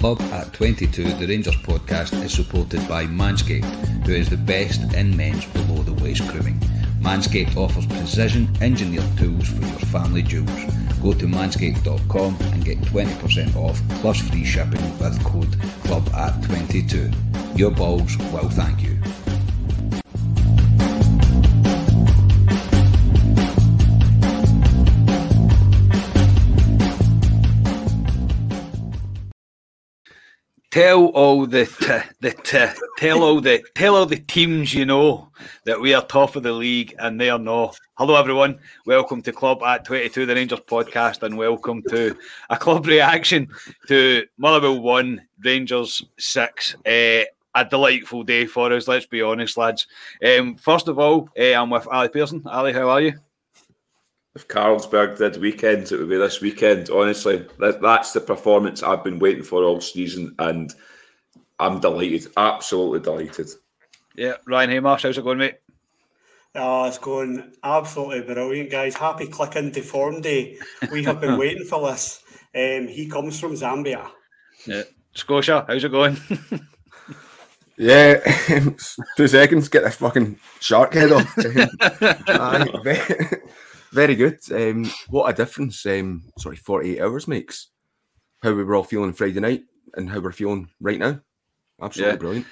Club at 22, the Rangers podcast, is supported by Manscaped, who is the best in men's below the waist grooming. Manscaped offers precision engineered tools for your family jewels. Go to manscaped.com and get 20% off plus free shipping with code CLUB at 22. Your balls will thank you. Tell all the t- the t- tell all the tell all the teams you know that we are top of the league and they are not. Hello everyone, welcome to Club at Twenty Two, the Rangers podcast, and welcome to a club reaction to Motherwell one, Rangers six. Uh, a delightful day for us. Let's be honest, lads. Um, first of all, uh, I'm with Ali Pearson. Ali, how are you? If Carlsberg did weekends, it would be this weekend. Honestly, that, that's the performance I've been waiting for all season, and I'm delighted, absolutely delighted. Yeah, Ryan Haymarsh, how's it going, mate? Oh, it's going absolutely brilliant, guys. Happy click into form day. We have been waiting for this. Um, he comes from Zambia. Yeah. Scotia, how's it going? yeah, two seconds, get this fucking shark head off. very good. Um, what a difference, um, sorry, 48 hours makes. How we were all feeling Friday night and how we're feeling right now. Absolutely yeah. brilliant.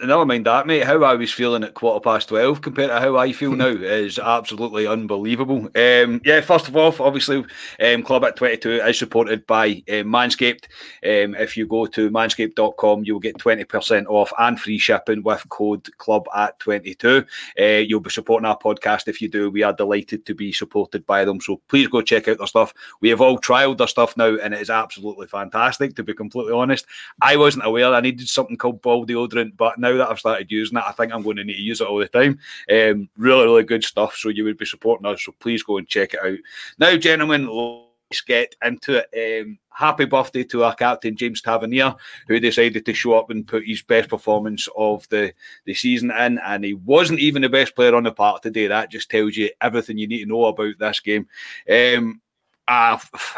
Never mind that, mate. How I was feeling at quarter past 12 compared to how I feel now is absolutely unbelievable. Um, yeah, first of all, obviously, um, Club at 22 is supported by uh, Manscaped. Um, if you go to manscaped.com, you'll get 20% off and free shipping with code Club at 22. Uh, you'll be supporting our podcast if you do. We are delighted to be supported by them. So please go check out their stuff. We have all trialed their stuff now, and it is absolutely fantastic, to be completely honest. I wasn't aware I needed something called ball deodorant, but now that I've started using it, I think I'm going to need to use it all the time. Um, really, really good stuff. So you would be supporting us. So please go and check it out. Now, gentlemen, let's get into it. Um, happy birthday to our captain James Tavernier, who decided to show up and put his best performance of the, the season in, and he wasn't even the best player on the park today. That just tells you everything you need to know about this game. Um,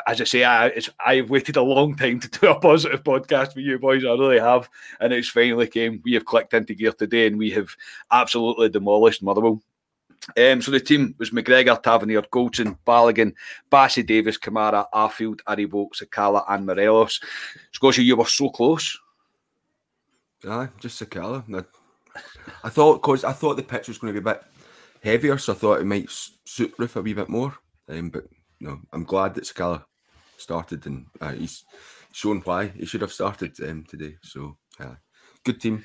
as I say, I, I've waited a long time to do a positive podcast with you boys. I really have, and it's finally came. We have clicked into gear today, and we have absolutely demolished Motherwell. Um, so the team was McGregor, Tavernier, Goldson, Balogun, Bassey, Davis, Kamara, Arfield, Aribo, Sakala, and Morelos. Scotia, you were so close. Aye, just Sakala. I thought because I thought the pitch was going to be a bit heavier, so I thought it might suit Roofe a wee bit more. Um, but no, I'm glad that Sakala started and uh, he's shown why he should have started um, today. So, uh, good team.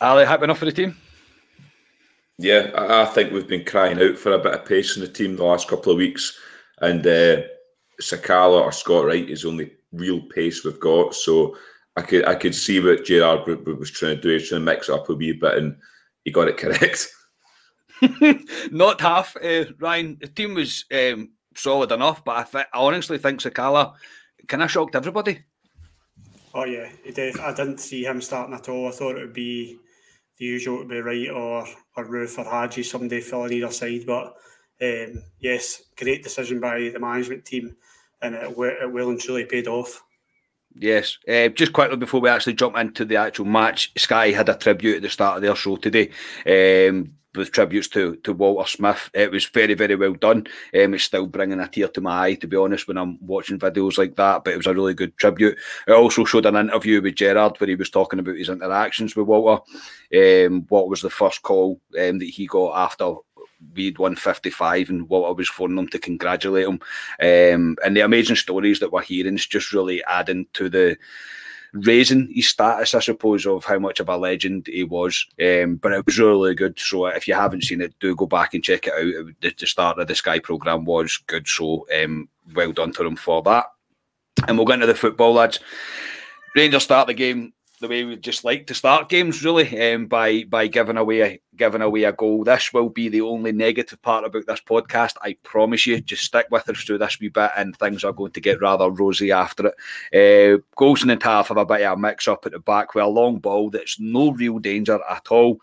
Ali, happy enough for the team? Yeah, I, think we've been crying out for a bit of pace in the team the last couple of weeks, and uh, Sakala or Scott Wright is only real pace we've got. So I could I could see what Gerrard was trying to do. He's trying to mix it up a wee bit, and he got it correct. Not half, uh, Ryan. The team was um, solid enough, but I, th- I honestly think Sakala kind of shocked everybody. Oh yeah, he did. I didn't see him starting at all. I thought it would be the usual to be right or or Roofe or Hagi, somebody filling either side. But um, yes, great decision by the management team, and it, it will and truly paid off. Yes. Uh, just quickly before we actually jump into the actual match, Sky had a tribute at the start of their show today. Um, with tributes to to Walter Smith. It was very very well done. Um, it's still bringing a tear to my eye to be honest when I'm watching videos like that. But it was a really good tribute. It also showed an interview with Gerrard where he was talking about his interactions with Walter. Um, what was the first call um, that he got after we'd won 55 and Walter was phoning them to congratulate him. Um, and the amazing stories that we're hearing is just really adding to the raising his status, I suppose, of how much of a legend he was. Um, but it was really good. So if you haven't seen it, do go back and check it out. The, the start of the Sky programme was good. So um, well done to them for that. And we'll get into the football, lads. Rangers start the game the way we just like to start games, really, um, by by giving away a, giving away a goal. This will be the only negative part about this podcast. I promise you. Just stick with us through this wee bit, and things are going to get rather rosy after it. Uh, Goldson and Tav have a bit of a mix up at the back with a long ball that's no real danger at all.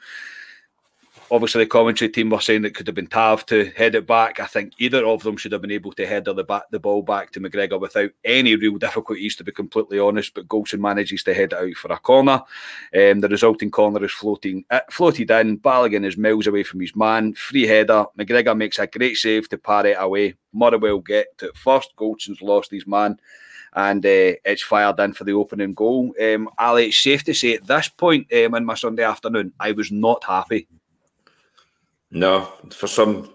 Obviously the commentary team were saying it could have been Tav to head it back. I think either of them should have been able to head the back the ball back to McGregor without any real difficulties, to be completely honest. But Goldson manages to head it out for a corner. Um, the resulting corner is floating uh, floated in. Balogun is miles away from his man. Free header. McGregor makes a great save to parry it away. Motherwell get to it first. Goldson's lost his man and uh, it's fired in for the opening goal. Um, Ali, it's safe to say at this point um, in my Sunday afternoon, I was not happy. No, for some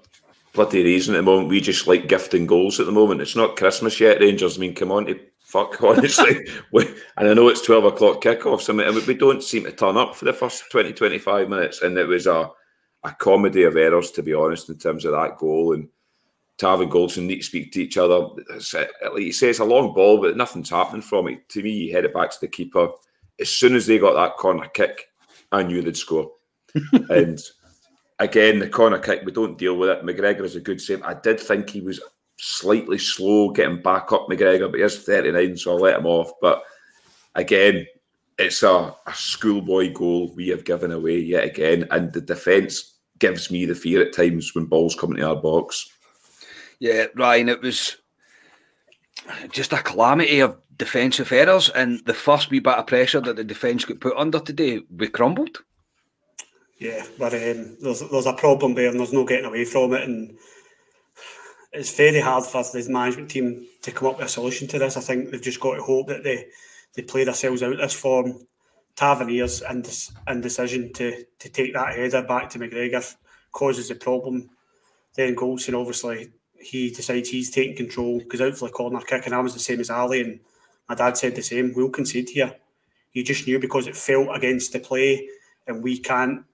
bloody reason at the moment, we just like gifting goals at the moment. It's not Christmas yet, Rangers. I mean, come on fuck, honestly. we, and I know it's 12 o'clock kickoffs. I mean, we don't seem to turn up for the first 20, 25 minutes. And it was a, a comedy of errors, to be honest, in terms of that goal. And Tav and Goldson need to speak to each other. Like he says, a long ball, but nothing's happening from it. To me, he headed back to the keeper. As soon as they got that corner kick, I knew they'd score. and again, the corner kick, we don't deal with it. McGregor is a good save. I did think he was slightly slow getting back up McGregor, but he's 39, so I'll let him off. But again, it's a, a schoolboy goal we have given away yet again. And the defence gives me the fear at times when balls come into our box. Yeah, Ryan, it was just a calamity of defensive errors. And the first wee bit of pressure that the defence got put under today, we crumbled. Yeah, but um, there's there's a problem there, and there's no getting away from it. And it's very hard for the management team to come up with a solution to this. I think they've just got to hope that they they play themselves out this form. Tavernier's indecision to to take that header back to McGregor causes a problem. Then Goldson obviously he decides he's taking control, goes out for the corner kick, and I was the same as Ali, and my dad said the same. We'll concede here. You just knew because it felt against the play, and we can't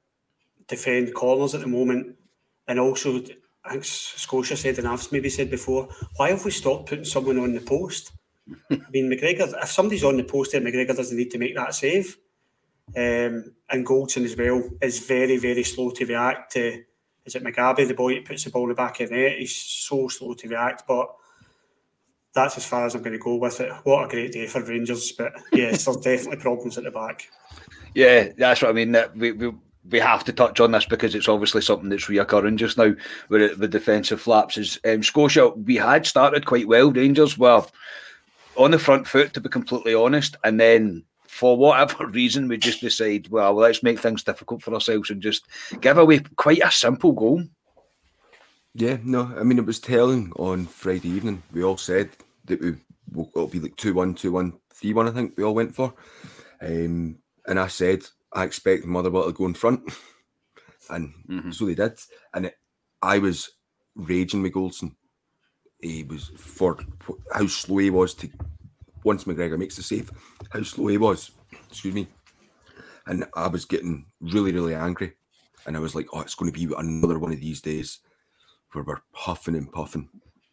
defend corners at the moment. And also, I think Scotia said, and I've maybe said before, why have we stopped putting someone on the post? I mean, McGregor, if somebody's on the post there, McGregor doesn't need to make that save. Um, and Goldson as well is very, very slow to react to. Is it Mugabi, the boy that puts the ball in the back of the net? He's so slow to react, but that's as far as I'm going to go with it. What a great day for Rangers, but yes, there's definitely problems at the back. Yeah, that's what I mean. That we, we we have to touch on this because it's obviously something that's reoccurring just now with the defensive flaps. Is um, Scotia? We had started quite well. Rangers were on the front foot, to be completely honest, and then for whatever reason, we just decide, well, let's make things difficult for ourselves and just give away quite a simple goal. Yeah, no, I mean it was telling on Friday evening. We all said that we will be like 2-1, 2-1, 3-1, I think we all went for. Um, and I said I expect Motherwell to go in front, and mm-hmm. so they did. And it, I was raging with Goldson. He was for how slow he was to once McGregor makes the save, how slow he was. Excuse me. And I was getting really, really angry. And I was like, oh, it's going to be another one of these days where we're huffing and puffing.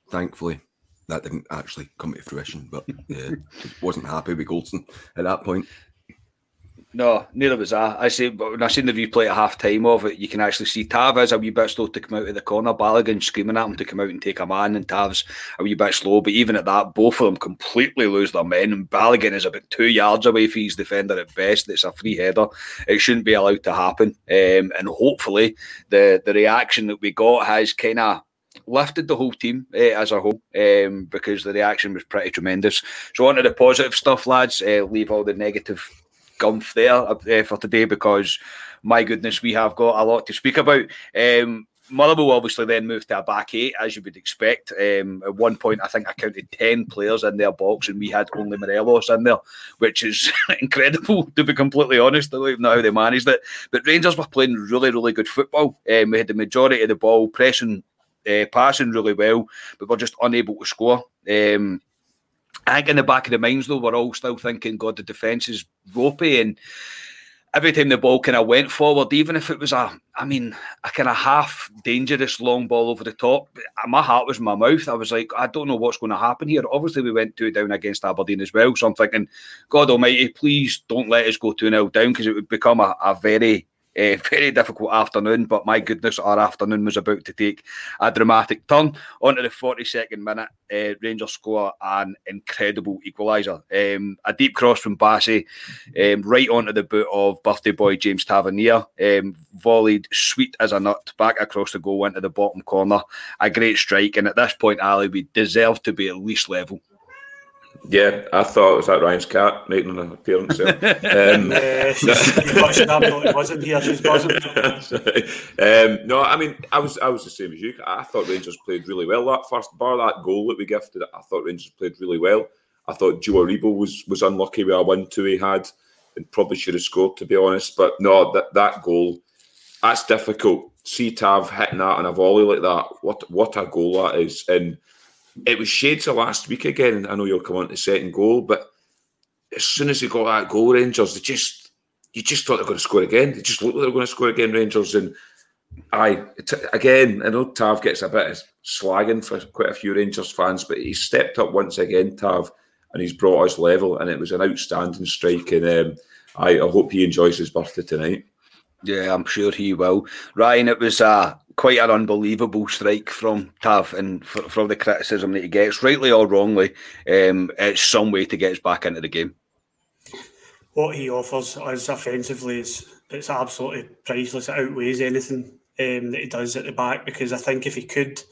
Thankfully, that didn't actually come to fruition, but yeah, wasn't happy with Goldson at that point. No, neither was I. I but when I seen the replay at half time of it, you can actually see Tav is a wee bit slow to come out of the corner. Balogun screaming at him to come out and take a man, and Tav's a wee bit slow. But even at that, both of them completely lose their men. And Balogun is about two yards away from his defender at best. It's a free header. It shouldn't be allowed to happen. Um, and hopefully, the the reaction that we got has kind of lifted the whole team uh, as a whole um, because the reaction was pretty tremendous. So, on to the positive stuff, lads. Uh, leave all the negative gumph there uh, for today because my goodness, we have got a lot to speak about. Um, Motherwell obviously then moved to a back eight, as you would expect. Um, at one point, I think I counted 10 players in their box, and we had only Morelos in there, which is incredible, to be completely honest. I don't even know how they managed it. But Rangers were playing really, really good football. Um, we had the majority of the ball, pressing, uh, passing really well, but we're just unable to score. Um, I think in the back of the minds, though, we're all still thinking, God, the defence is ropey. And every time the ball kind of went forward, even if it was a, I mean, a kind of half dangerous long ball over the top, my heart was in my mouth. I was like, I don't know what's going to happen here. Obviously, we went 2 down against Aberdeen as well. So I'm thinking, God Almighty, please don't let us go 2 0 down because it would become a, a very a very difficult afternoon, but my goodness, our afternoon was about to take a dramatic turn. On to the 42nd minute, uh, Rangers score an incredible equaliser. Um, a deep cross from Bassey, um, right onto the boot of birthday boy James Tavernier, um, volleyed sweet as a nut back across the goal into the bottom corner. A great strike, and at this point, Ali, we deserve to be at least level. Yeah, I thought it was that Ryan's cat making an appearance there. Um, uh, wasn't here. She's um, no, I mean, I was I was the same as you. I thought Rangers played really well that first bar, that goal that we gifted. I thought Rangers played really well. I thought Joe Aribo was was unlucky with a one-two he had, and probably should have scored to be honest. But no, that that goal, that's difficult. See Tav hitting that on a volley like that. What what a goal that is, and it was shades of last week again. I know you'll come on to second goal, but as soon as they got that goal, Rangers, they just you just thought they were going to score again. They just looked like they were going to score again, Rangers. And I again, I know Tav gets a bit of slagging for quite a few Rangers fans, but he stepped up once again, Tav, and he's brought us level, and it was an outstanding strike. And um, I, I hope he enjoys his birthday tonight. Yeah, I'm sure he will. Ryan, it was uh, quite an unbelievable strike from Tav, and for, for the criticism that he gets, rightly or wrongly, um, it's some way to get us back into the game. What he offers us offensively is it's absolutely priceless. It outweighs anything um, that he does at the back because I think if he could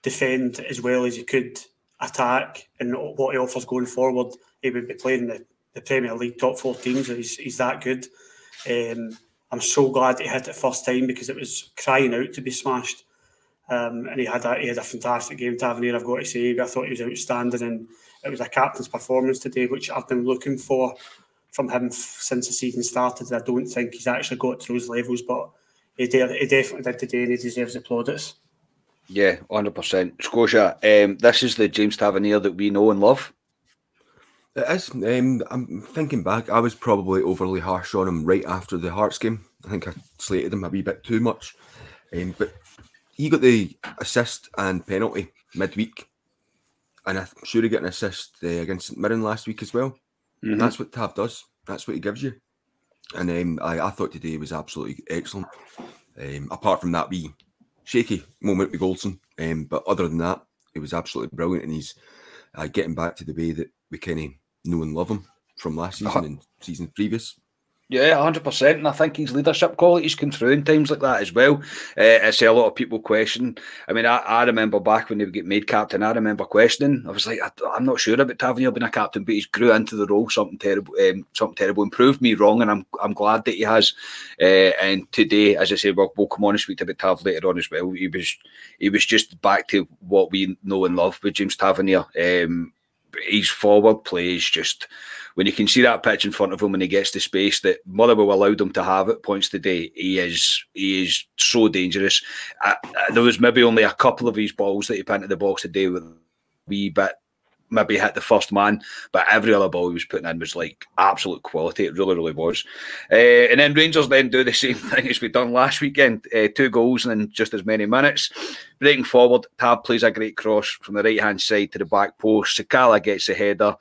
defend as well as he could attack and what he offers going forward, he would be playing the, the Premier League top four teams. He's, he's that good. Um, I'm so glad he hit it first time because it was crying out to be smashed. Um, and he had a he had a fantastic game, Tavernier. I've got to say, I thought he was outstanding, and it was a captain's performance today, which I've been looking for from him since the season started. I don't think he's actually got to those levels, but he, did, he definitely did today, and he deserves plaudits. Yeah, hundred percent. Scotia, um, this is the James Tavernier that we know and love. It is. Um, I'm thinking back. I was probably overly harsh on him right after the Hearts game. I think I slated him a wee bit too much. Um, but he got the assist and penalty midweek, and I'm sure he got an assist uh, against St Mirren last week as well. Mm-hmm. that's what Tav does. That's what he gives you. And um, I, I thought today was absolutely excellent. Um, apart from that wee shaky moment with Goldson, um, but other than that, it was absolutely brilliant, and he's uh, getting back to the way that we kind of know and love him from last season uh-huh. and season previous. Yeah, hundred percent, and I think his leadership qualities come through in times like that as well. Uh, I see a lot of people question. I mean, I, I remember back when he would get made captain. I remember questioning. I was like, I, am not sure about Tavernier being a captain, but he's grew into the role. Something terrible, um, something terrible, and proved me wrong. And I'm I'm glad that he has. Uh, and today, as I said, we'll, we'll come on and speak to about Tav later on as well. He was he was just back to what we know and love with James Tavernier. Um, his forward play is just when you can see that pitch in front of him when he gets the space that Motherwell allowed him to have at points today, he is he is so dangerous. Uh, uh, there was maybe only a couple of his balls that he put into the box today with a wee bit maybe hit the first man, but every other ball he was putting in was like absolute quality. It really, really was. Uh, and then Rangers then do the same thing as we done last weekend: uh, two goals in just as many minutes. Breaking forward, Tav plays a great cross from the right hand side to the back post. Sakala gets the header.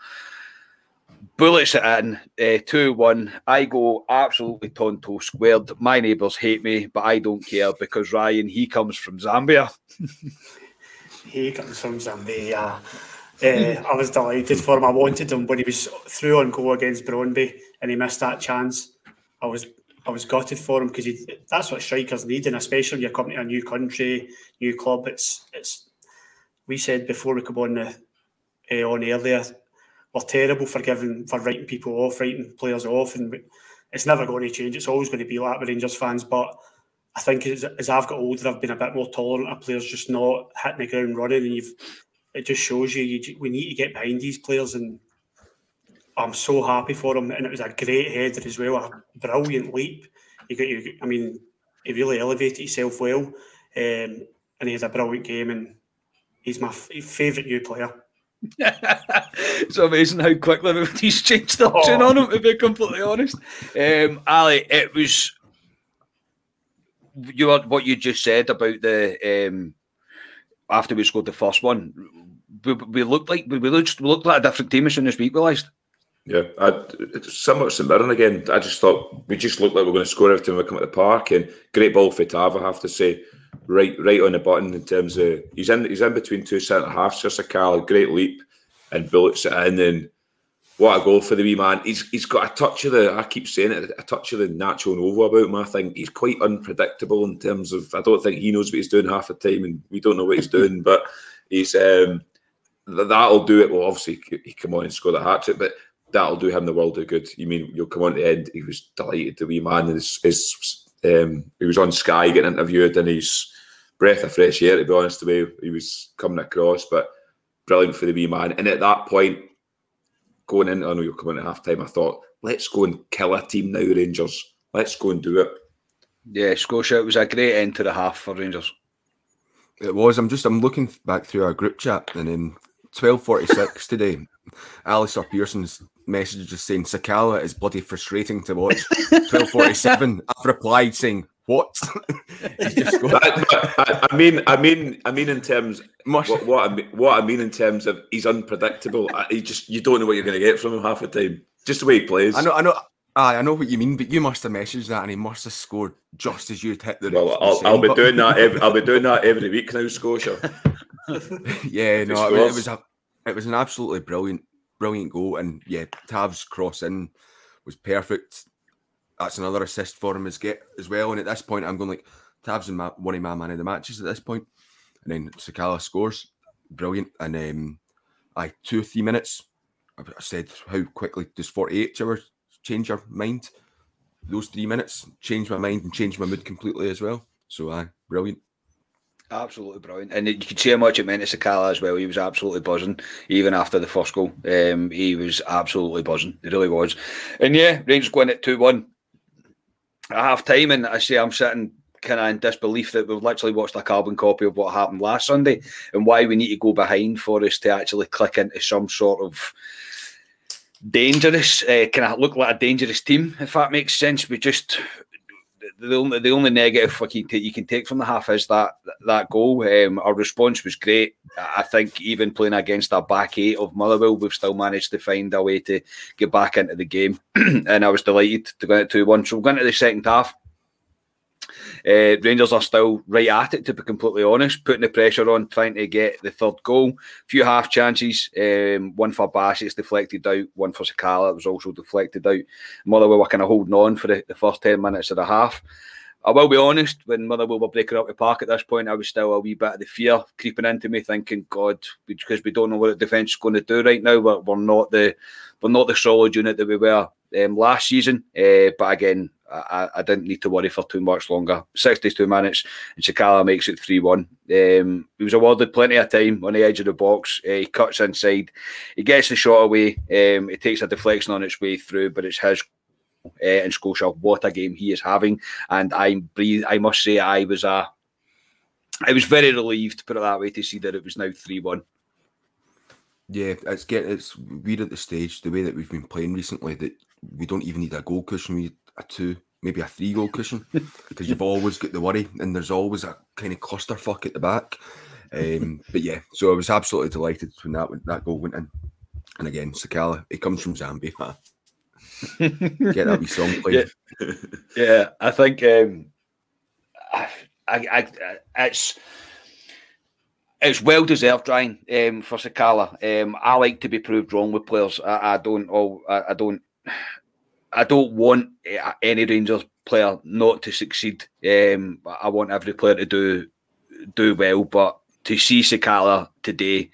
Bullets it in, uh, 2 1. I go absolutely tonto squared. My neighbours hate me, but I don't care because Ryan, he comes from Zambia. he comes from Zambia. Uh, I was delighted for him. I wanted him when he was through on goal against Brøndby and he missed that chance. I was I was gutted for him because that's what strikers need, and especially when you're coming to a new country, new club. It's it's. We said before we come on the uh, on earlier, we're terrible for giving for writing people off, writing players off, and it's never going to change. It's always going to be like with Rangers fans, but. I think as, as I've got older, I've been a bit more tolerant of players just not hitting the ground running, and you've it just shows you, you we need to get behind these players and I'm so happy for him and it was a great header as well a brilliant leap. He got you I mean he really elevated himself well um, and he had a brilliant game and he's my f- favourite new player. It's amazing how quickly he's changed the option oh. on him to be completely honest. Um, Ali it was you what you just said about the um, after we scored the first one, we, we looked like we looked, we looked like a different team as soon as we equalised. Yeah, I, somewhat St Mirren again. I just thought we just looked like we are going to score every time we come at the park, and great ball for Tav. I have to say, right, right on the button in terms of he's in, he's in between two centre halves. Just a Cal, great leap, and bullets it in, and what a goal for the wee man. He's he's got a touch of the. I keep saying it, a touch of the Nacho Novo about him. I think he's quite unpredictable in terms of. I don't think he knows what he's doing half the time, and we don't know what he's doing, but he's. um That'll do it. Well, obviously he come on and score the hat trick, but that'll do him the world of good. You mean you'll come on to the end? He was delighted. The wee man is, is um, he was on Sky getting interviewed, and he's breath of fresh air. To be honest, the way he was coming across, but brilliant for the wee man. And at that point, going in, I know you're coming at half time. I thought, let's go and kill a team now, Rangers. Let's go and do it. Yeah, Scotia. It was a great end to the half for Rangers. It was. I'm just. I'm looking back through our group chat, and in 12:46 today, Alistair Pearson's message just saying Sakala is bloody frustrating to watch. 1247. I've replied saying, What? I, I, mean, I mean, I mean, in terms what, what, I mean, what I mean in terms of he's unpredictable. He just you don't know what you're going to get from him half the time. Just the way he plays. I know, I know. I know what you mean, but you must have messaged that, and he must have scored just as you'd hit the. Well, I'll, I'll be doing that. Every, I'll be doing that every week now, Scotia. yeah, no, it, it was a, it was an absolutely brilliant brilliant goal. And yeah, Tav's cross in was perfect. That's another assist for him as get as well. And at this point, I'm going like Tav's in my, one of my man of the matches at this point. And then Sakala scores, brilliant. And um, I two or three minutes. I said how quickly does 48 hours change your mind? Those three minutes changed my mind and changed my mood completely as well. So I uh, brilliant. Absolutely brilliant, and you could see how much it meant to Sakala as well. He was absolutely buzzing, even after the first goal. Um, he was absolutely buzzing. He really was. And yeah, Rangers going at two one at half time, and I say I'm sitting kind of in disbelief that we've literally watched a carbon copy of what happened last Sunday, and why we need to go behind for us to actually click into some sort of dangerous, uh, kind of look like a dangerous team, if that makes sense. We just the only the only negative fucking t- you can take from the half is that that goal. Um, our response was great. I think even playing against our back eight of Motherwell, we've still managed to find a way to get back into the game, and I was delighted to go into two one. So we're going to the second half. Uh, Rangers are still right at it, to be completely honest, putting the pressure on, trying to get the third goal. A few half chances, um, one for Bass, it's deflected out, one for Sakala, it was also deflected out. Motherwell were kind of holding on for the, the first 10 minutes of the half. I will be honest, when Motherwell were breaking up the park at this point, I was still a wee bit of the fear creeping into me, thinking, God, because we don't know what the defence is going to do right now. We're, we're not the we're not the solid unit that we were um, last season. Uh, but again, I, I, didn't need to worry for too much longer. 62 minutes, and Sakala makes it 3 1. Um, he was awarded plenty of time on the edge of the box. Uh, he cuts inside, he gets the shot away. Um, he takes a deflection on its way through, but it's his. Uh, and Scotia, what a game he is having, and I breathe. I must say, I was a, uh, I was very relieved, to put it that way, to see that it was now three one. Yeah, it's get it's weird at the stage the way that we've been playing recently that we don't even need a goal cushion. We a two, maybe a three goal cushion because you've always got the worry and there's always a kind of clusterfuck at the back. Um, but yeah, so I was absolutely delighted when that that goal went in. And again, Sakala, he comes from Zambia. Get that wee song played. Yeah, yeah I think um, I, I, I, it's it's well deserved, Ryan, um, for Sakala. Um, I like to be proved wrong with players. I, I don't. Oh, I, I, don't. I don't want eh, any Rangers player not to succeed. Um, I want every player to do do well, but to see Sakala today,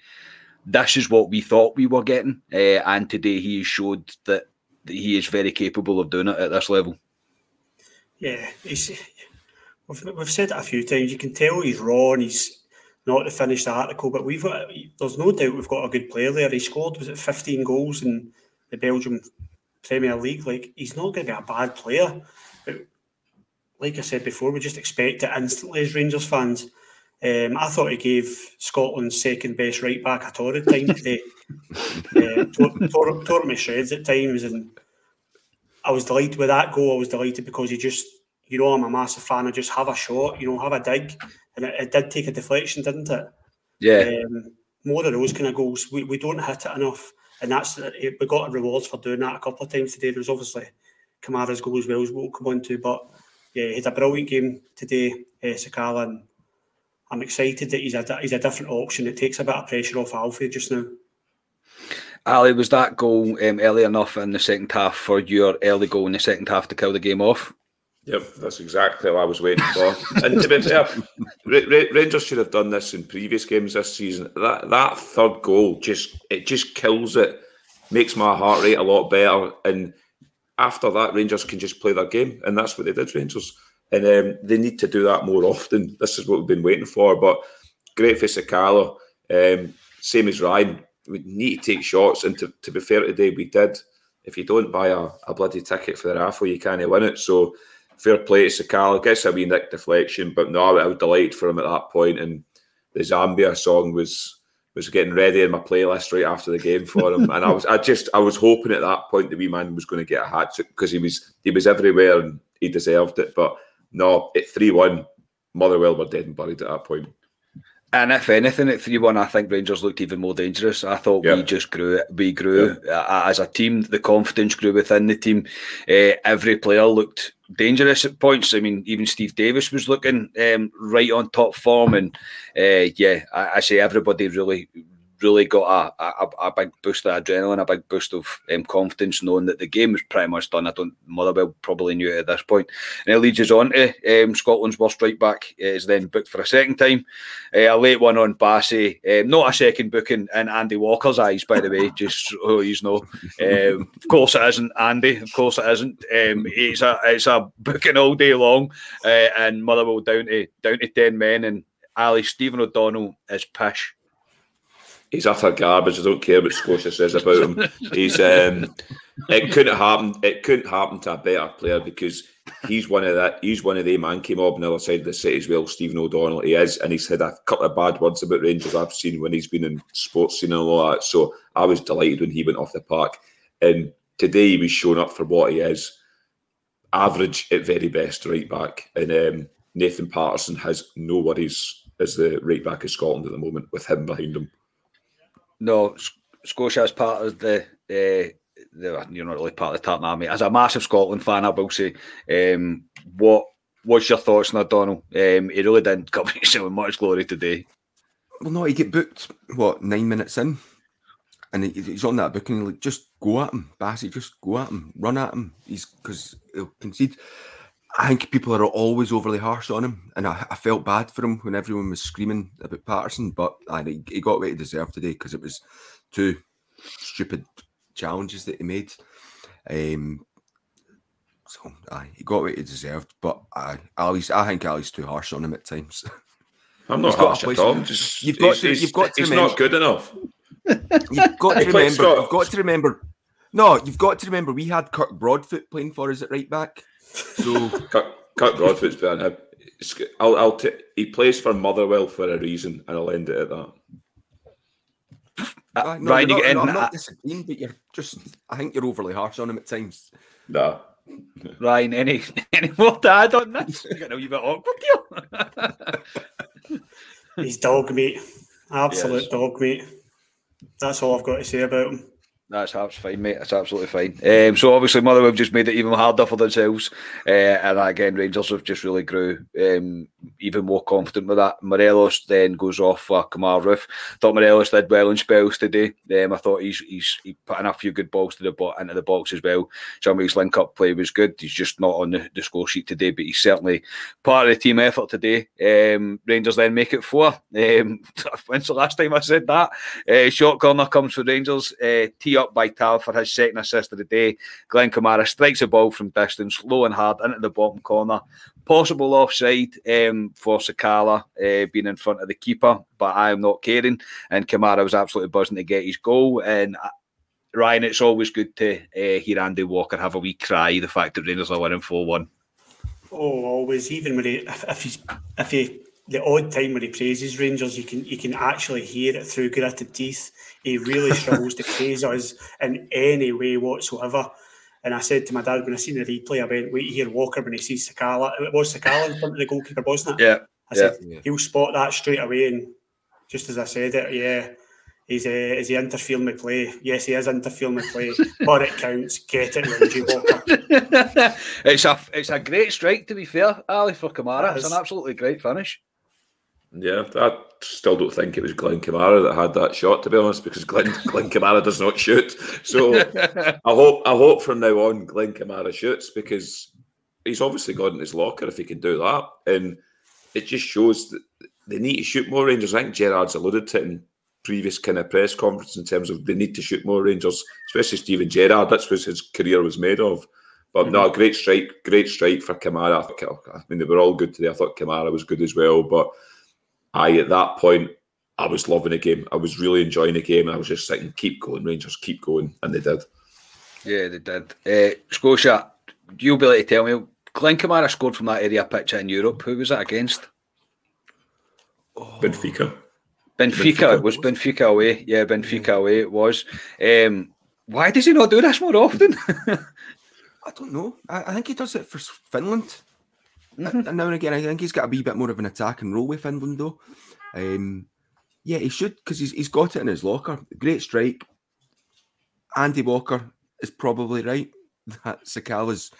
this is what we thought we were getting, uh, and today he showed that, that he is very capable of doing it at this level. Yeah, he's, we've, we've said it a few times. You can tell he's raw and he's not to finish the article, but we've got, there's no doubt we've got a good player there. He scored was it 15 goals in the Belgium Premier League. Like he's not going to be a bad player, but like I said before, we just expect it instantly as Rangers fans. Um, I thought he gave Scotland's second best right back a torrid time today. uh, tore, tore, tore me shreds at times, and I was delighted with that goal. I was delighted because he just, you know, I'm a massive fan I just have a shot, you know, have a dig, and it, it did take a deflection, didn't it? Yeah. Um, more of those kind of goals. We, we don't hit it enough. And that's we got rewards for doing that a couple of times today. There was obviously Kamara's goal as well, as we'll come on to, but yeah, he had a brilliant game today, uh, Sakala, and I'm excited that he's a he's a different option. It takes a bit of pressure off Alfie just now. Ali, was that goal um, early enough in the second half for your early goal in the second half to kill the game off? Yep, that's exactly what I was waiting for. and to be fair, Rangers should have done this in previous games this season. That that third goal just it just kills it, makes my heart rate a lot better. And after that, Rangers can just play their game, and that's what they did, Rangers. And um, they need to do that more often. This is what we've been waiting for. But great for Sakala. Um, same as Ryan. We need to take shots, and to, to be fair today, we did. If you don't buy a, a bloody ticket for the raffle, you can't win it. So fair play to Sakala. I guess a wee nick deflection, but no, I was delighted for him at that point. And the Zambia song was was getting ready in my playlist right after the game for him. and I was I just I was hoping at that point the wee man was going to get a hat trick because he was he was everywhere and he deserved it. But no, at three one, Motherwell were dead and buried at that point. And if anything, at three one, I think Rangers looked even more dangerous. I thought we just grew. We grew as a team. The confidence grew within the team. Uh, every player looked dangerous at points. I mean, even Steve Davis was looking um, right on top form, and uh, yeah, I, I, say everybody really really got a, a, a big boost of adrenaline, a big boost of um, confidence, knowing that the game was pretty much done. I don't Motherwell probably knew it at this point. And it leads us on to um, Scotland's worst right back is then booked for a second time. Uh, a late one on Bassey, um, not a second booking in Andy Walker's eyes, by the way, just so you know. Um, of course it isn't Andy. Of course it isn't. Um, it's a it's a booking all day long, uh, and Motherwell down to down to ten men, and Ali Stephen O'Donnell is pish he's utter garbage. I don't care what Scotia says about him. He's um, it couldn't happen. It couldn't happen to a better player because he's one of that. He's one of the man came up on the other side of the city as well. Stephen O'Donnell, he is, and he's had a couple of bad words about Rangers I've seen when he's been in sports scene and all that. So I was delighted when he went off the park, and today he was showing up for what he is. Average at very best, right back, and um, Nathan Patterson has no worries as the right back of Scotland at the moment with him behind him. No, Scotia is part of the. Uh, the, you're not really part of the Tartan Army. As a massive Scotland fan, I will say, um, what what's your thoughts on O'Donnell? Um, he really didn't come with much glory today. Well, no, he get booked what nine minutes in, and he's on that booking. Like, just go at him, Bassey. Just go at him, run at him. He's because he'll concede. I think people are always overly harsh on him, and I, I, felt bad for him when everyone was screaming about Patterson. But I, he got what he deserved today because it was two stupid challenges that he made. Um, so aye, he got what he deserved. But I, Ali's, I think Ali's too harsh on him at times. I'm not harsh at all. Just, you've got to, you've got to remember, not good enough. You've got to remember. You've got to remember. No, you've got to remember. We had Kirk Broadfoot playing for us at right back. So Kirk, Kirk Broadfoot's better I'll, I'll t- he plays for Motherwell for a reason, and I'll end it at that. Uh, no, Ryan, you get in. No, I'm not disagreeing, but you're just. I think you're overly harsh on him at times. No. Ryan, any any more to add on this? You know, you've got awkward here. He's dog meat, absolute yes. dog meat. That's all I've got to say about him. That's absolutely fine, mate. That's absolutely fine. Um, so obviously, Motherwell have just made it even harder for themselves, uh, and again, Rangers have just really grew um, even more confident with that. Morelos then goes off for Kemar Roofe. Thought Morelos did well in spells today. Um, I thought he's he's he put in a few good balls to the bo- into the box as well. Some of his link up play was good. He's just not on the, the score sheet today, but he's certainly part of the team effort today. Um, Rangers then make it four. Um, when's the last time I said that? Uh, short corner comes for Rangers. Uh, up by Tav for his second assist of the day. Glenn Kamara strikes a ball from distance, low and hard into the bottom corner. Possible offside um, for Sakala uh, being in front of the keeper, but I am not caring. And Kamara was absolutely buzzing to get his goal. And uh, Ryan, it's always good to uh, hear Andy Walker have a wee cry the fact that Rangers are winning 4 1. Oh, always. Even when he, if, if he's, if he, the odd time when he praises Rangers, you can you can actually hear it through gritted teeth. He really struggles to praise us in any way whatsoever. And I said to my dad when I seen the replay, I went, wait hear Walker when he sees Sakala. It was Sakala in front of the goalkeeper, wasn't it? Yeah. I said, yeah. he'll spot that straight away. And just as I said it, yeah, He's a is he interfering with play? Yes, he is interfering with play, but it counts. Get it, Walker. it's a it's a great strike to be fair, Ali for Kamara. It's an absolutely great finish. Yeah, I still don't think it was Glenn Kamara that had that shot, to be honest, because Glenn Glenn Kamara does not shoot. So I hope I hope from now on Glenn Kamara shoots because he's obviously got in his locker if he can do that, and it just shows that they need to shoot more Rangers. I think Gerrard's alluded to it in previous kind of press conference in terms of they need to shoot more Rangers, especially Steven Gerrard. That's what his career was made of. But mm-hmm. no, great strike, great strike for Kamara. I mean, they were all good today. I thought Kamara was good as well. But I, at that point, I was loving the game. I was really enjoying the game. I was just saying, keep going, Rangers, keep going. And they did. Yeah, they did. Uh, Scotia, you'll be able to tell me, Glenn Kamara scored from that area pitch in Europe. Who was that against? Oh. Benfica. Benfica. Benfica was Benfica away. Yeah, Benfica away it was. Um, why does he not do this more often? I don't know. I, I, think he does it for Finland. And now and again, I think he's got a wee bit more of an attack and roll with Finland, though. Um, yeah, he should because he's, he's got it in his locker. Great strike. Andy Walker is probably right that Sakala's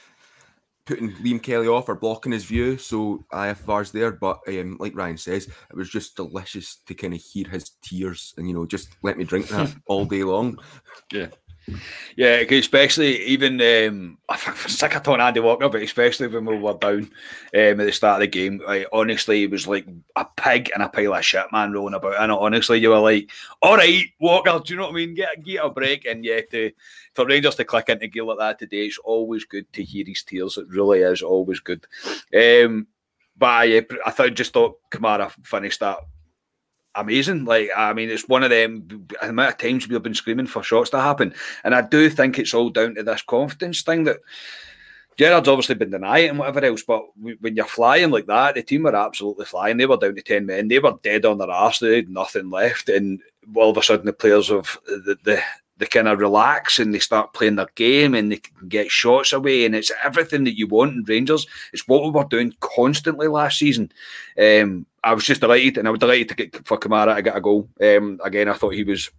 putting Liam Kelly off or blocking his view. So IFR's there, but um, like Ryan says, it was just delicious to kind of hear his tears and you know just let me drink that all day long. Yeah. Yeah, especially even um, I'm sick of talking Andy Walker, but especially when we were down um, at the start of the game. Like, honestly, it was like a pig and a pile of shit, man, rolling about. And honestly, you were like, "All right, Walker, do you know what I mean? Get get a break." And yeah, to for Rangers to click into gear like that today, it's always good to hear his tears. It really is always good. Um, but I, I thought just thought Kamara finished that amazing. Like, I mean, it's one of them. The amount of times we've been screaming for shots to happen, and I do think it's all down to this confidence thing that Gerrard's obviously been denying and whatever else. But when you're flying like that, the team were absolutely flying. They were down to ten men. They were dead on their arse. They had nothing left, and all of a sudden the players of the, the they kind of relax and they start playing their game and they can get shots away and it's everything that you want in Rangers. It's what we were doing constantly last season. Um, I was just delighted and I was delighted to get for Kamara to get a goal. Um, again, I thought he was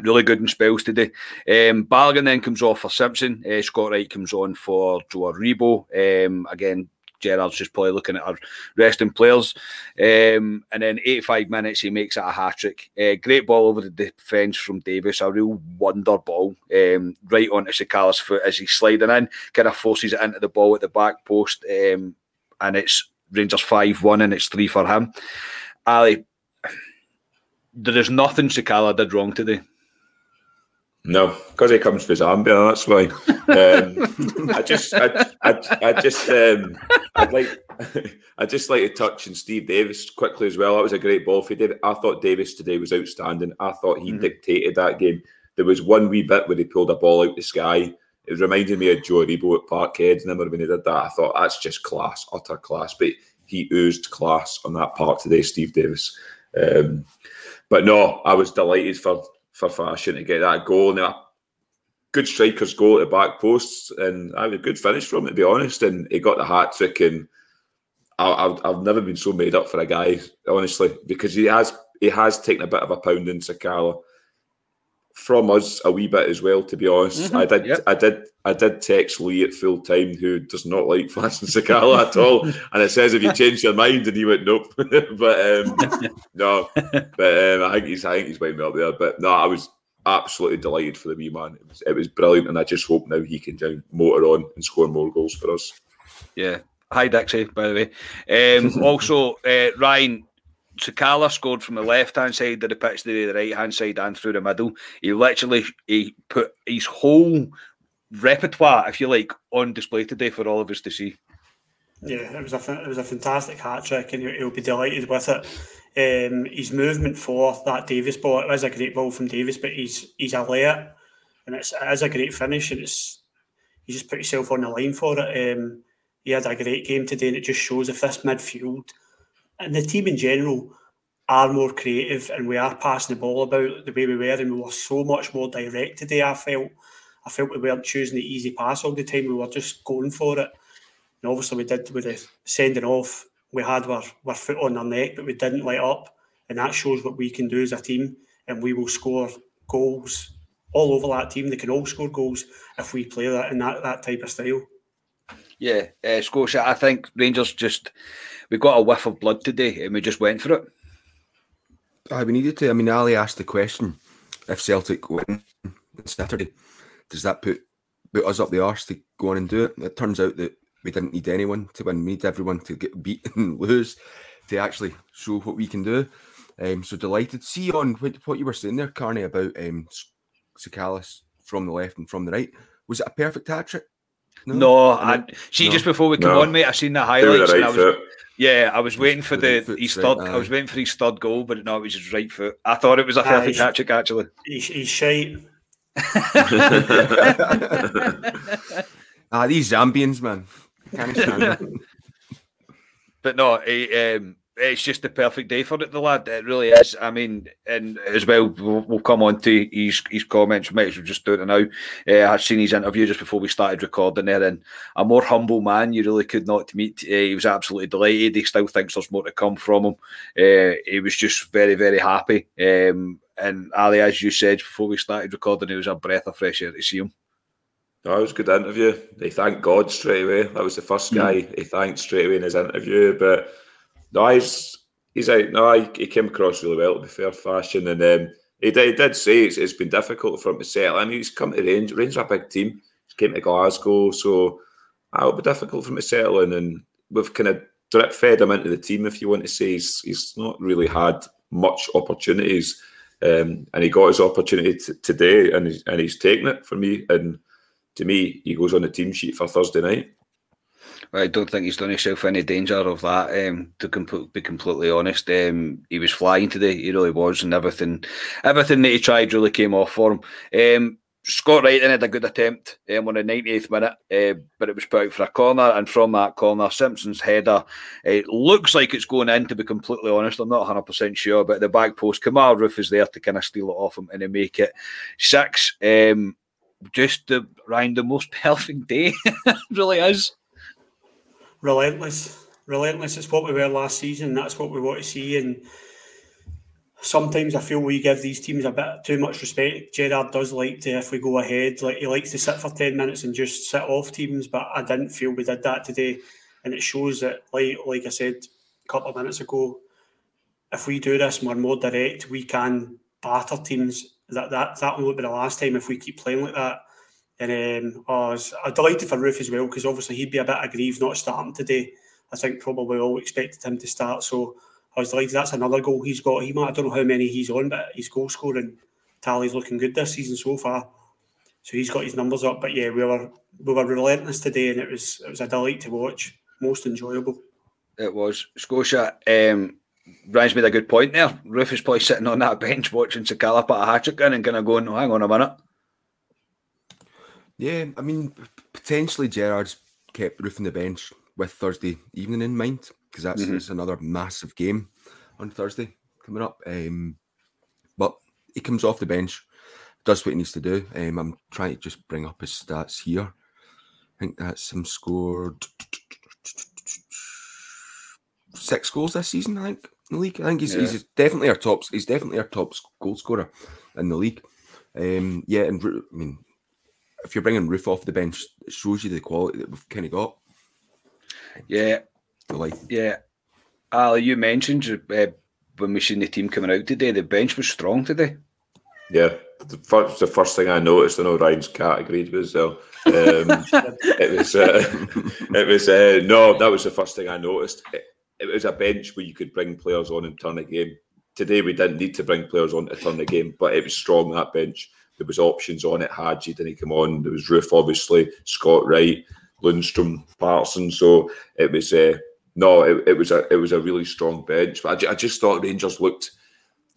really good in spells today. Um, Balogun then comes off for Simpson. Uh, Scott Wright comes on for Joe Aribo. Um, again, Gerrard's just probably looking at our resting players. Um, and then 85 minutes, he makes it a hat trick. Uh, great ball over the defence from Davis, a real wonder ball, um, right onto Sakala's foot as he's sliding in, kind of forces it into the ball at the back post. Um, and it's Rangers 5 1, and it's three for him. Ali, there is nothing Sakala did wrong today. No, because he comes for Zambia. That's why. Um, I just, I, I, I just, um, I'd like, I just like to touch on Steve Davis quickly as well. That was a great ball for David. I thought Davis today was outstanding. I thought he mm-hmm. dictated that game. There was one wee bit where he pulled a ball out the sky. It reminded me of Joe Aribo at Parkhead. Never when he did that, I thought that's just class, utter class. But he oozed class on that part today, Steve Davis. Um, but no, I was delighted for for Fashion to get that goal. Now, good strikers goal at the back posts, and I had a good finish from it, to be honest. And he got the hat trick, and I, have I've never been so made up for a guy, honestly, because he has he has taken a bit of a pound in Sakala from us a wee bit as well. To be honest, mm-hmm, I did, yep. I did, I did text Lee at full time, who does not like Fashion Sakala at all, and it says if you change your mind, and he went nope. but um, no, but um, I think he's, I think he's way me up there. But no, I was absolutely delighted for the wee man. It was, it was brilliant, and I just hope now he can down motor on and score more goals for us. Yeah. Hi Dixie, by the way. Um, also, uh, Ryan, Sakala scored from the left hand side of the pitch to the right hand side and through the middle. He literally he put his whole repertoire, if you like, on display today for all of us to see. Yeah, it was a it was a fantastic hat trick, and he'll be delighted with it. Um, his movement for that Davis ball it was a great ball from Davis, but he's he's alert, and it's it is a great finish, and it's he just put himself on the line for it. Um, he had a great game today, and it just shows if this midfield and the team in general are more creative and we are passing the ball about the way we were and we were so much more direct today I felt I felt we weren't choosing the easy pass all the time we were just going for it and obviously we did with the sending off we had our, our foot on their neck but we didn't let up and that shows what we can do as a team and we will score goals all over that team. They can all score goals if we play that in that, that type of style. Yeah, uh, Scotia. I think Rangers just we got a whiff of blood today, and we just went for it. I we needed to. I mean, Ali asked the question: if Celtic win on Saturday, does that put put us up the arse to go on and do it? It turns out that we didn't need anyone to win. We need everyone to get beat and lose to actually show what we can do. Um, so delighted. See on what, you were saying there, Carney, about um, from the left and from the right. Was it a perfect hat trick? No, no I, see, no. just before we come no. on, mate, I seen the highlights. Right I was, yeah, I was waiting for the his third. Right, I was waiting for his third goal, but no, it was his right foot. I thought it was a perfect hat trick, actually. He's, he's shite. ah, these Zambians, man. Can't stand but no, he, um, it's just the perfect day for it, the lad. It really is. I mean, and as well, we'll, we'll come on to his, his comments. We might as well just do it now. Uh, I'd seen his interview just before we started recording there, and a more humble man you really could not meet. Uh, he was absolutely delighted. He still thinks there's more to come from him. Uh, he was just very, very happy. Um, and Ali, as you said before we started recording, it was a breath of fresh air to see him. No, it was a good interview. He thanked God straight away. That was the first hmm. guy mm. he thanked straight away in his interview. But no, he's he's out. No, he, he came across really well to be fair fashion, and um, he, did, he did say it's, it's been difficult for him to settle. I mean, he's come to Rangers. Rangers are a big team. He's came to Glasgow, so it'll be difficult for him to settle in. And we've kind of drip fed him into the team, if you want to say. He's, he's not really had much opportunities, um, and he got his opportunity t- today, and he's, and he's taken it for me. And to me, he goes on the team sheet for Thursday night. I don't think he's done himself any danger of that. Um, to be completely honest, um, he was flying today. He really was, and everything, everything that he tried really came off for him. Um, Scott Wright had a good attempt um, on the 98th minute, uh, but it was put out for a corner, and from that corner, Simpson's header it looks like it's going in. To be completely honest, I'm not 100 percent sure, but the back post, Kemar Roofe is there to kind of steal it off him and make it six. Um, just the Ryan, the most perfect day, really is relentless, relentless. It's what we were last season. That's what we want to see. And sometimes I feel we give these teams a bit too much respect. Gerrard does like to, if we go ahead, like he likes to sit for ten minutes and just sit off teams. But I didn't feel we did that today, and it shows that, like like I said a couple of minutes ago, if we do this we're more direct, we can batter teams. That that that will be the last time if we keep playing like that. And um, I was I'm delighted for Roofe as well because obviously he'd be a bit aggrieved not starting today. I think probably all expected him to start. So I was delighted. That's another goal he's got. He might I don't know how many he's on, but his goal scoring tally's looking good this season so far. So he's got his numbers up. But yeah, we were we were relentless today, and it was it was a delight to watch. Most enjoyable. It was Scotia. Um, Ryan's made a good point there. Roofe is probably sitting on that bench watching Sakala put a hat trick in and kind of going, oh, "Hang on a minute." Yeah, I mean, potentially Gerrard's kept Roofe on the bench with Thursday evening in mind because that's, mm-hmm. another massive game on Thursday coming up. Um, but he comes off the bench, does what he needs to do. Um, I'm trying to just bring up his stats here. I think that's him scored six goals this season. I think in the league. I think he's, yeah. he's definitely our top. He's definitely our top goal scorer in the league. Um, yeah, and I mean if you're bringing Roofe off the bench, it shows you the quality that we've kind of got. Yeah, like yeah. Ali, you mentioned uh, when we seen the team coming out today, the bench was strong today. Yeah, the first, the first thing I noticed. I know Ryan's cat agreed with so um, it was uh, it was uh, no, that was the first thing I noticed. It, it was a bench where you could bring players on and turn a game. Today we didn't need to bring players on to turn the game, but it was strong that bench. There was options on it. Hagi didn't come on. There was Roofe, obviously, Scott Wright, Lundstram, Patterson. So it was uh, no, it, it, was a it was a really strong bench. But I, I just thought Rangers looked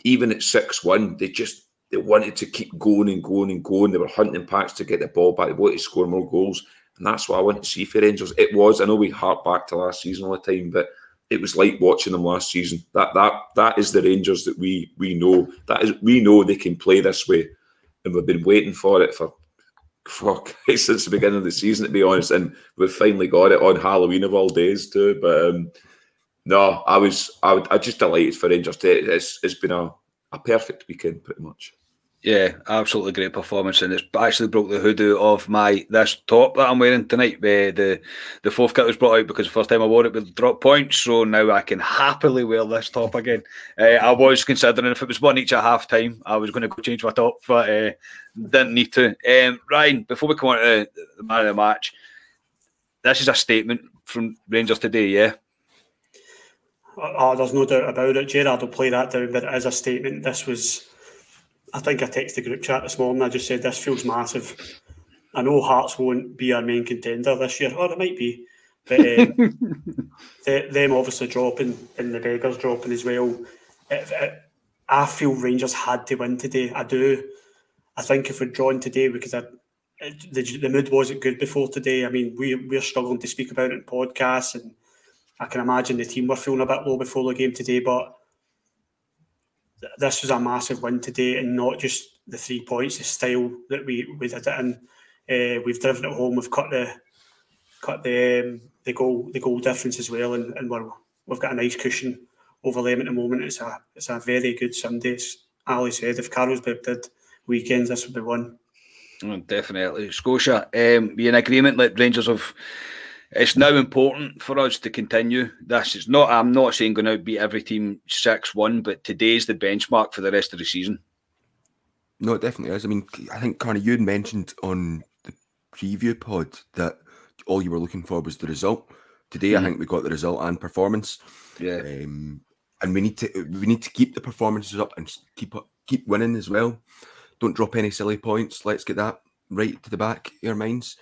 even at six one. They just they wanted to keep going and going and going. They were hunting packs to get the ball back. They wanted to score more goals, and that's what I want to see for Rangers. It was. I know we hark back to last season all the time, but it was like watching them last season. That that that is the Rangers that we we know. That is we know they can play this way and we've been waiting for it for fuck since the beginning of the season, to be honest. And we've finally got it on Halloween of all days too. But um, no, I was I, I just delighted for Rangers. It's it's been a a perfect weekend, pretty much. Yeah, absolutely great performance, and it's actually broke the hoodoo of my this top that I'm wearing tonight. Uh, the the fourth kit was brought out because the first time I wore it with drop points, so now I can happily wear this top again. Uh, I was considering if it was one each at half time, I was going to go change my top, but uh, didn't need to. Um, Ryan, before we come on to the man of the match, this is a statement from Rangers today, yeah. Oh, there's no doubt about it. Gerrard will play that down, but is a statement. This was I think I texted the group chat this morning. I just said this feels massive. I know Hearts won't be our main contender this year, or it might be, but um, the, them obviously dropping and the beggars dropping as well. It, it, I feel Rangers had to win today. I do. I think if we're drawn today, because I, the, the mood wasn't good before today. I mean, we we're struggling to speak about it in podcasts, and I can imagine the team were feeling a bit low before the game today. But this was a massive win today, and not just the three points, the style that we, we did it in. Uh, we've driven it home. We've cut the cut the um, the goal the goal difference as well, and, and we're, we've got a nice cushion over them at the moment. It's a it's a very good Sunday. As Ali said, if Carlsberg did weekends, this would be one. Oh, definitely, Scotia. Um, you in agreement? Like Rangers have it's now important for us to continue this. It's not. I'm not saying going to beat every team six one, but today's the benchmark for the rest of the season. No, it definitely is. I mean, I think Carney, you had mentioned on the preview pod that all you were looking for was the result. Today, mm. I think we got the result and performance. Yeah, um, and we need to we need to keep the performances up and keep up, keep winning as well. Don't drop any silly points. Let's get that right to the back of your minds.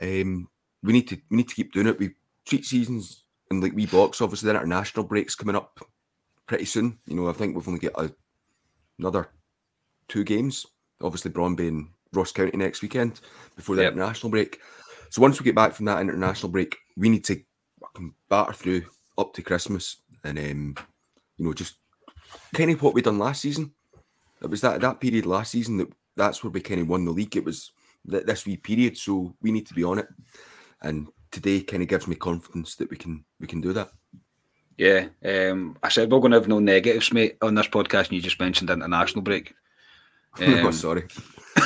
Um, we need to we need to keep doing it. We treat seasons and like we box. Obviously, the international breaks coming up pretty soon. You know, I think we've only got a, another two games. Obviously, Brøndby and Ross County next weekend before the yep. international break. So once we get back from that international break, we need to batter through up to Christmas and um, you know just kind of what we done last season. It was that that period last season that that's where we kind of won the league. It was this wee period, so we need to be on it and today kind of gives me confidence that we can we can do that. Yeah, um, I said we're going to have no negatives, mate, on this podcast, and you just mentioned international break. Um, oh, sorry.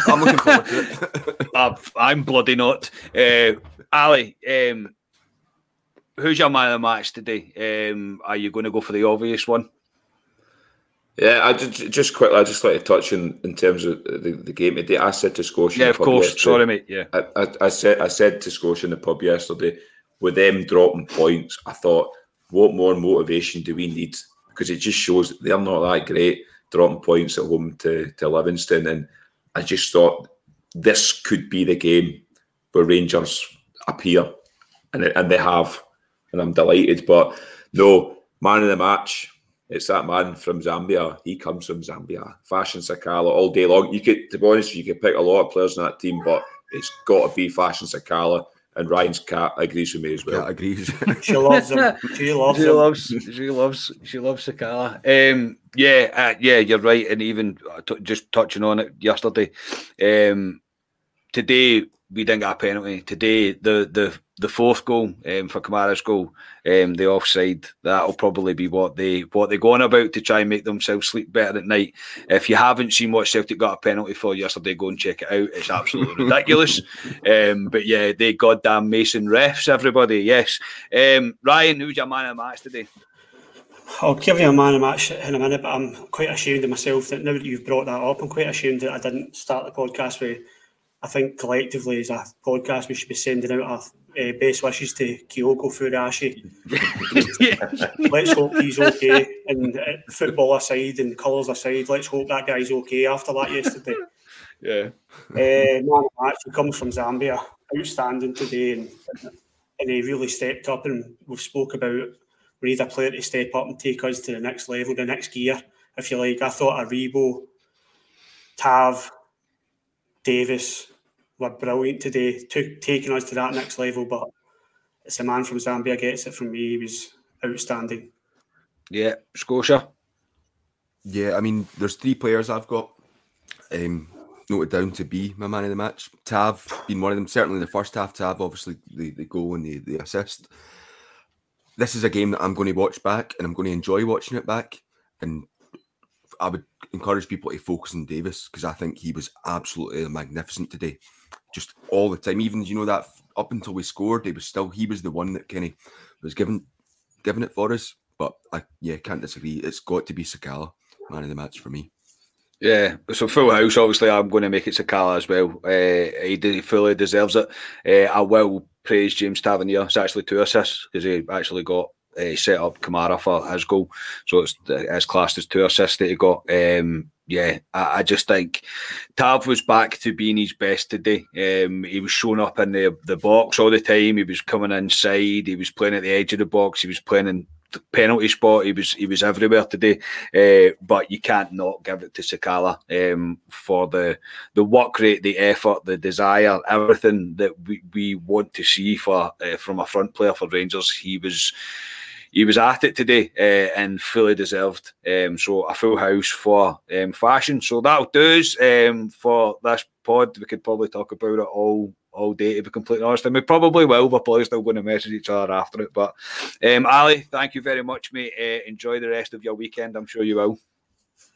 I'm looking forward to it. I'm bloody not. Uh, Ali, um, who's your man of the match today? Um, are you going to go for the obvious one? Yeah, I just, just quickly, I just like to touch in, in terms of the, the game today. I said to Scotia, yeah, of course. Sorry, mate. Yeah, I, I, I, said I said to Scotia in the pub yesterday, with them dropping points, I thought, what more motivation do we need? Because it just shows they're not that great dropping points at home to to Livingston, and I just thought this could be the game where Rangers appear, and and they have, and I'm delighted. But no, man of the match it's that man from Zambia. He comes from Zambia. Fashion Sakala all day long. You could, to be honest, you could pick a lot of players in that team, but it's got to be Fashion Sakala. And Ryan's cat agrees with me as well. Yeah, agrees. she loves him. She loves she him. Loves, she loves. She loves Sakala. Um, yeah, uh, yeah, you're right. And even uh, t- just touching on it yesterday, um, today we didn't get a penalty. Today, the the the fourth goal um, for Kamara's goal, um, the offside, that'll probably be what they what they're going about to try and make themselves sleep better at night. If you haven't seen what Celtic got a penalty for yesterday, go and check it out. It's absolutely ridiculous. Um, but yeah, they goddamn Mason refs, everybody. Yes. Um, Ryan, who's your man of the match today? I'll give you a man of the match in a minute, but I'm quite ashamed of myself that now that you've brought that up, I'm quite ashamed that I didn't start the podcast with I think collectively as a podcast we should be sending out our uh, best wishes to Kyogo Furuhashi. let's hope he's okay. And uh, football aside and colours aside, let's hope that guy's okay after that yesterday. Yeah. Uh, man, actually comes from Zambia, outstanding today, and, and he really stepped up. And we've spoke about we need a player to step up and take us to the next level, the next gear, if you like. I thought Aribo, Tav, Davis were brilliant today, took, taking us to that next level. But it's a man from Zambia gets it from me. He was outstanding. Yeah, Scotia. Yeah, I mean, there's three players I've got um, noted down to be my man of the match. Tav being one of them. Certainly, the first half, Tav obviously the, the goal and the, the assist. This is a game that I'm going to watch back, and I'm going to enjoy watching it back. And I would encourage people to focus on Davis because I think he was absolutely magnificent today, just all the time. Even you know that up until we scored, he was still he was the one that Kenny was given giving it for us. But I yeah can't disagree. It's got to be Sakala, man of the match for me. Yeah, so full house. Obviously, I'm going to make it Sakala as well. Uh, he, he fully deserves it. Uh, I will praise James Tavernier. It's actually two assists because he actually got uh, set up Kamara for his goal. So it's as classed as two assists that he got. Um, yeah, I, I, just think Tav was back to being his best today. Um, he was showing up in the the box all the time. He was coming inside. He was playing at the edge of the box. He was playing in the penalty spot. He was he was everywhere today, uh, but you can't not give it to Sakala um, for the the work rate, the effort, the desire, everything that we, we want to see for uh, from a front player for Rangers. He was he was at it today uh, and fully deserved. Um, so a full house for um, fashion. So that'll do us um, for this pod. We could probably talk about it all all day to be completely honest. And we probably will. We're probably still going to message each other after it. But um, Ali, thank you very much, mate. Uh, enjoy the rest of your weekend. I'm sure you will.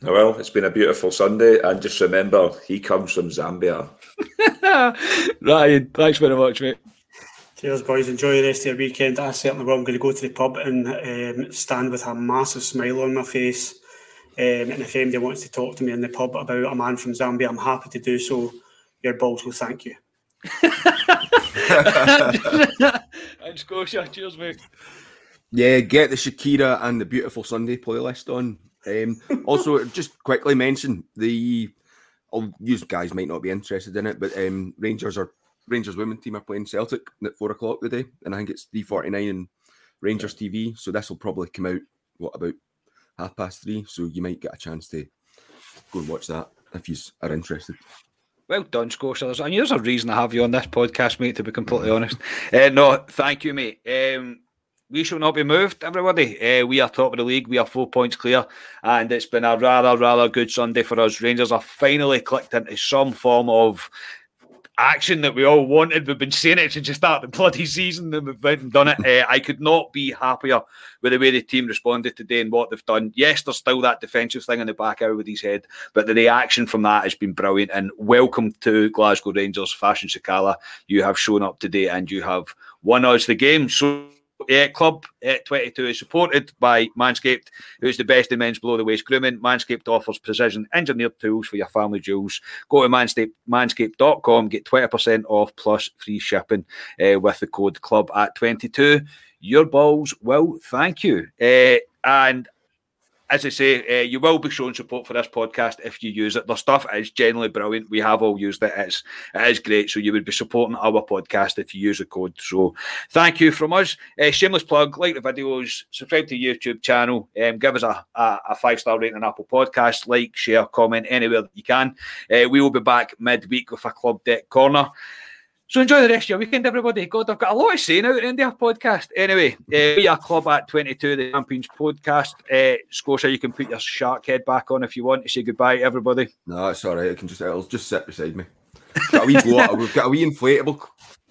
Well, it's been a beautiful Sunday, and just remember, he comes from Zambia. Ryan, thanks very much, mate. Cheers, boys. Enjoy the rest of your weekend. I certainly will. I'm going to go to the pub and um, stand with a massive smile on my face. Um, and if anybody wants to talk to me in the pub about a man from Zambia, I'm happy to do so. Your balls will thank you. and Scotia, cheers, mate. Yeah, get the Shakira and the Beautiful Sunday playlist on. Um, also, just quickly mention the. All you guys might not be interested in it, but um, Rangers are Rangers women team are playing Celtic at four o'clock today, and I think it's three forty nine in Rangers TV. So this will probably come out what about half past three. So you might get a chance to go and watch that if you are interested. Well done, Scotia. There's, and there's a reason I have you on this podcast, mate. To be completely honest, uh, no, thank you, mate. Um, we shall not be moved, everybody. Uh, we are top of the league. We are four points clear, and it's been a rather, rather good Sunday for us. Rangers are finally clicked into some form of action that we all wanted. We've been saying it since the start of the bloody season, and we've went and done it. Uh, I could not be happier with the way the team responded today and what they've done. Yes, there's still that defensive thing in the back with his head, but the reaction from that has been brilliant. And welcome to Glasgow Rangers, Fashion Sakala. You have shown up today and you have won us the game. So uh, Club uh, 22 is supported by Manscaped, who's the best in men's below the waist grooming. Manscaped offers precision engineered tools for your family jewels. Go to manscaped, manscaped.com, get 20% off plus free shipping uh, with the code club at 22. Your balls will thank you. Uh, and as I say, uh, you will be showing support for this podcast if you use it. The stuff is generally brilliant. We have all used it. It's it is great. So you would be supporting our podcast if you use the code. So thank you from us. Uh, shameless plug: like the videos, subscribe to the YouTube channel, um, give us a, a, a five star rating on Apple Podcast, like, share, comment anywhere that you can. Uh, we will be back midweek with a club deck corner. So enjoy the rest of your weekend, everybody. God, I've got a lot of saying out in their podcast. Anyway, uh, we are Club at 22, the Champions podcast. Uh, Scotia, you can put your shark head back on if you want to say goodbye to everybody. No, it's all right. I can just, it'll just sit beside me. Got a wee blow, we've got a wee inflatable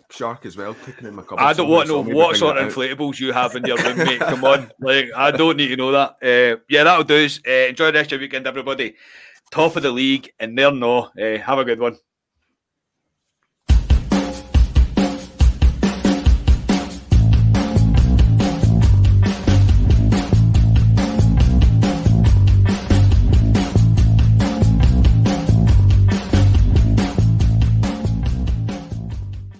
shark as well kicking in my cupboard. I don't want to know what sort of inflatables you have in your room, mate. Come on. Like, I don't need to know that. Uh, yeah, that'll do us. Uh, enjoy the rest of your weekend, everybody. Top of the league, and there no. Uh, have a good one.